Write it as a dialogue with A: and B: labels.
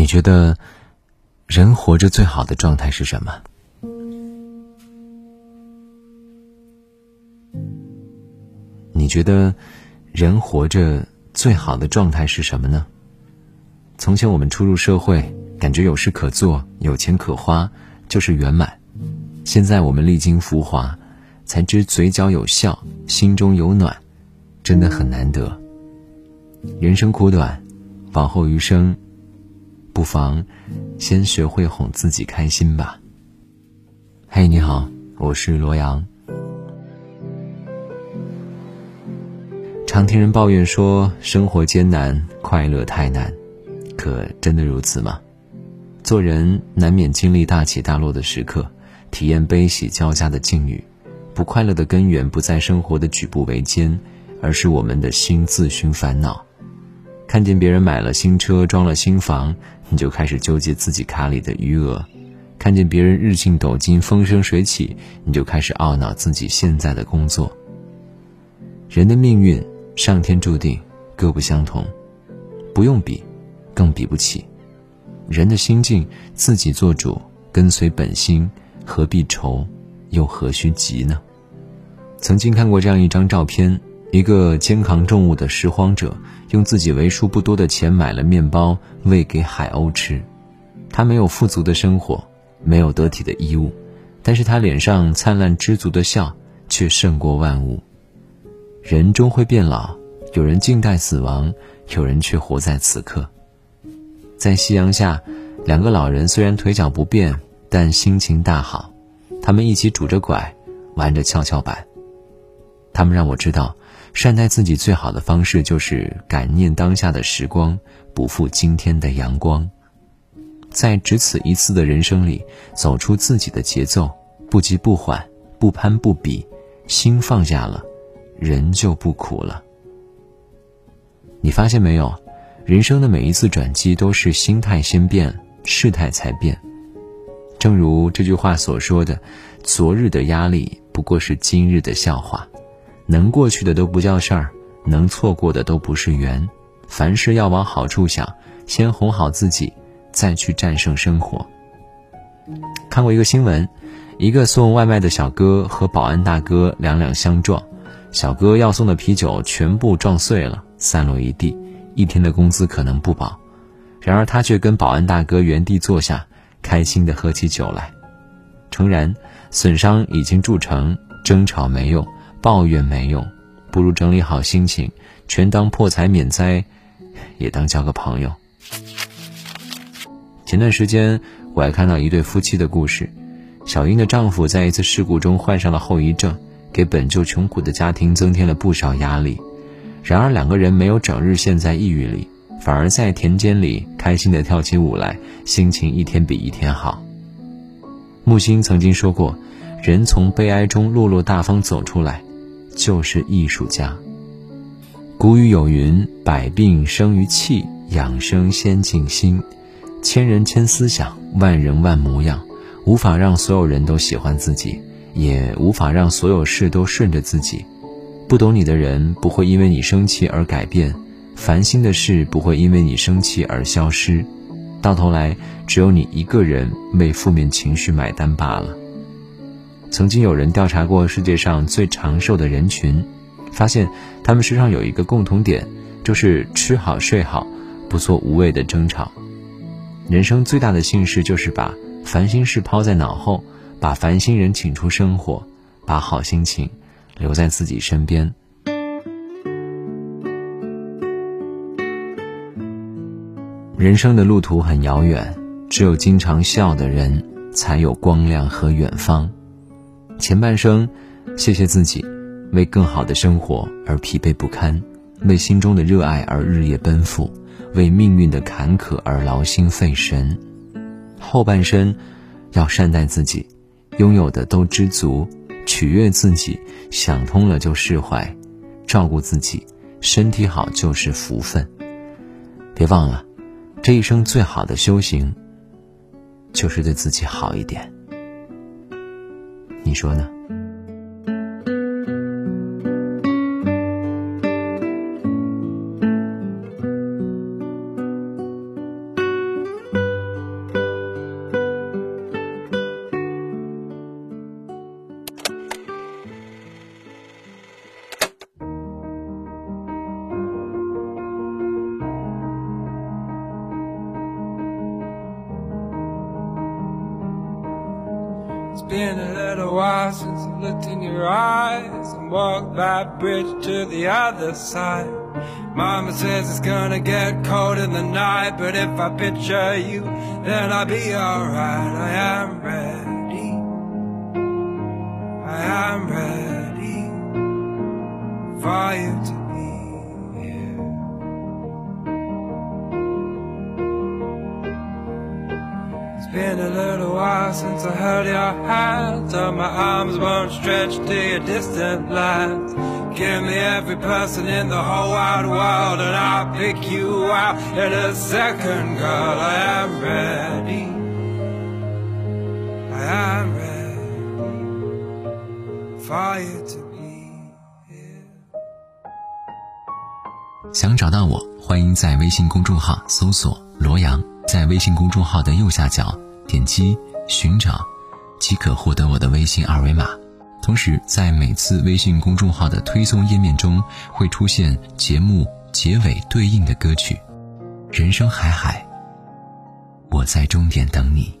A: 你觉得人活着最好的状态是什么？你觉得人活着最好的状态是什么呢？从前我们初入社会，感觉有事可做、有钱可花就是圆满；现在我们历经浮华，才知嘴角有笑、心中有暖，真的很难得。人生苦短，往后余生。不妨先学会哄自己开心吧。嘿，你好，我是罗阳。常听人抱怨说生活艰难，快乐太难，可真的如此吗？做人难免经历大起大落的时刻，体验悲喜交加的境遇。不快乐的根源不在生活的举步维艰，而是我们的心自寻烦恼。看见别人买了新车，装了新房。你就开始纠结自己卡里的余额，看见别人日进斗金、风生水起，你就开始懊恼自己现在的工作。人的命运，上天注定，各不相同，不用比，更比不起。人的心境，自己做主，跟随本心，何必愁，又何须急呢？曾经看过这样一张照片。一个肩扛重物的拾荒者，用自己为数不多的钱买了面包喂给海鸥吃。他没有富足的生活，没有得体的衣物，但是他脸上灿烂知足的笑却胜过万物。人终会变老，有人静待死亡，有人却活在此刻。在夕阳下，两个老人虽然腿脚不便，但心情大好。他们一起拄着拐，玩着跷跷板。他们让我知道。善待自己最好的方式就是感念当下的时光，不负今天的阳光。在只此一次的人生里，走出自己的节奏，不急不缓，不攀不比，心放下了，人就不苦了。你发现没有，人生的每一次转机都是心态先变，事态才变。正如这句话所说的：“昨日的压力不过是今日的笑话。”能过去的都不叫事儿，能错过的都不是缘。凡事要往好处想，先哄好自己，再去战胜生活。看过一个新闻，一个送外卖的小哥和保安大哥两两相撞，小哥要送的啤酒全部撞碎了，散落一地，一天的工资可能不保。然而他却跟保安大哥原地坐下，开心的喝起酒来。诚然，损伤已经铸成，争吵没用。抱怨没用，不如整理好心情，全当破财免灾，也当交个朋友。前段时间我还看到一对夫妻的故事，小英的丈夫在一次事故中患上了后遗症，给本就穷苦的家庭增添了不少压力。然而两个人没有整日陷在抑郁里，反而在田间里开心地跳起舞来，心情一天比一天好。木心曾经说过：“人从悲哀中落落大方走出来。”就是艺术家。古语有云：“百病生于气，养生先静心。”千人千思想，万人万模样，无法让所有人都喜欢自己，也无法让所有事都顺着自己。不懂你的人不会因为你生气而改变，烦心的事不会因为你生气而消失。到头来，只有你一个人为负面情绪买单罢了。曾经有人调查过世界上最长寿的人群，发现他们身上有一个共同点，就是吃好睡好，不做无谓的争吵。人生最大的幸事就是把烦心事抛在脑后，把烦心人请出生活，把好心情留在自己身边。人生的路途很遥远，只有经常笑的人，才有光亮和远方。前半生，谢谢自己，为更好的生活而疲惫不堪，为心中的热爱而日夜奔赴，为命运的坎坷而劳心费神。后半生，要善待自己，拥有的都知足，取悦自己，想通了就释怀，照顾自己，身体好就是福分。别忘了，这一生最好的修行，就是对自己好一点。你说呢？
B: It's been a little while since I looked in your eyes and walked that bridge to the other side. Mama says it's gonna get cold in the night, but if I picture you, then I'll be alright. I am ready. I am ready for you to while since I held your hand, so my arms won't stretch to your distant lands. Give me every person in the whole wide world, and I'll pick you out in a second, girl. I am ready. I am ready for you to be here.
A: 想找到我，欢迎在微信公众号搜索“罗阳”，在微信公众号的右下角点击“ 寻找”，即可获得我的微信二维码。同时，在每次微信公众号的推送页面中，会出现节目结尾对应的歌曲。人生海海，我在终点等你。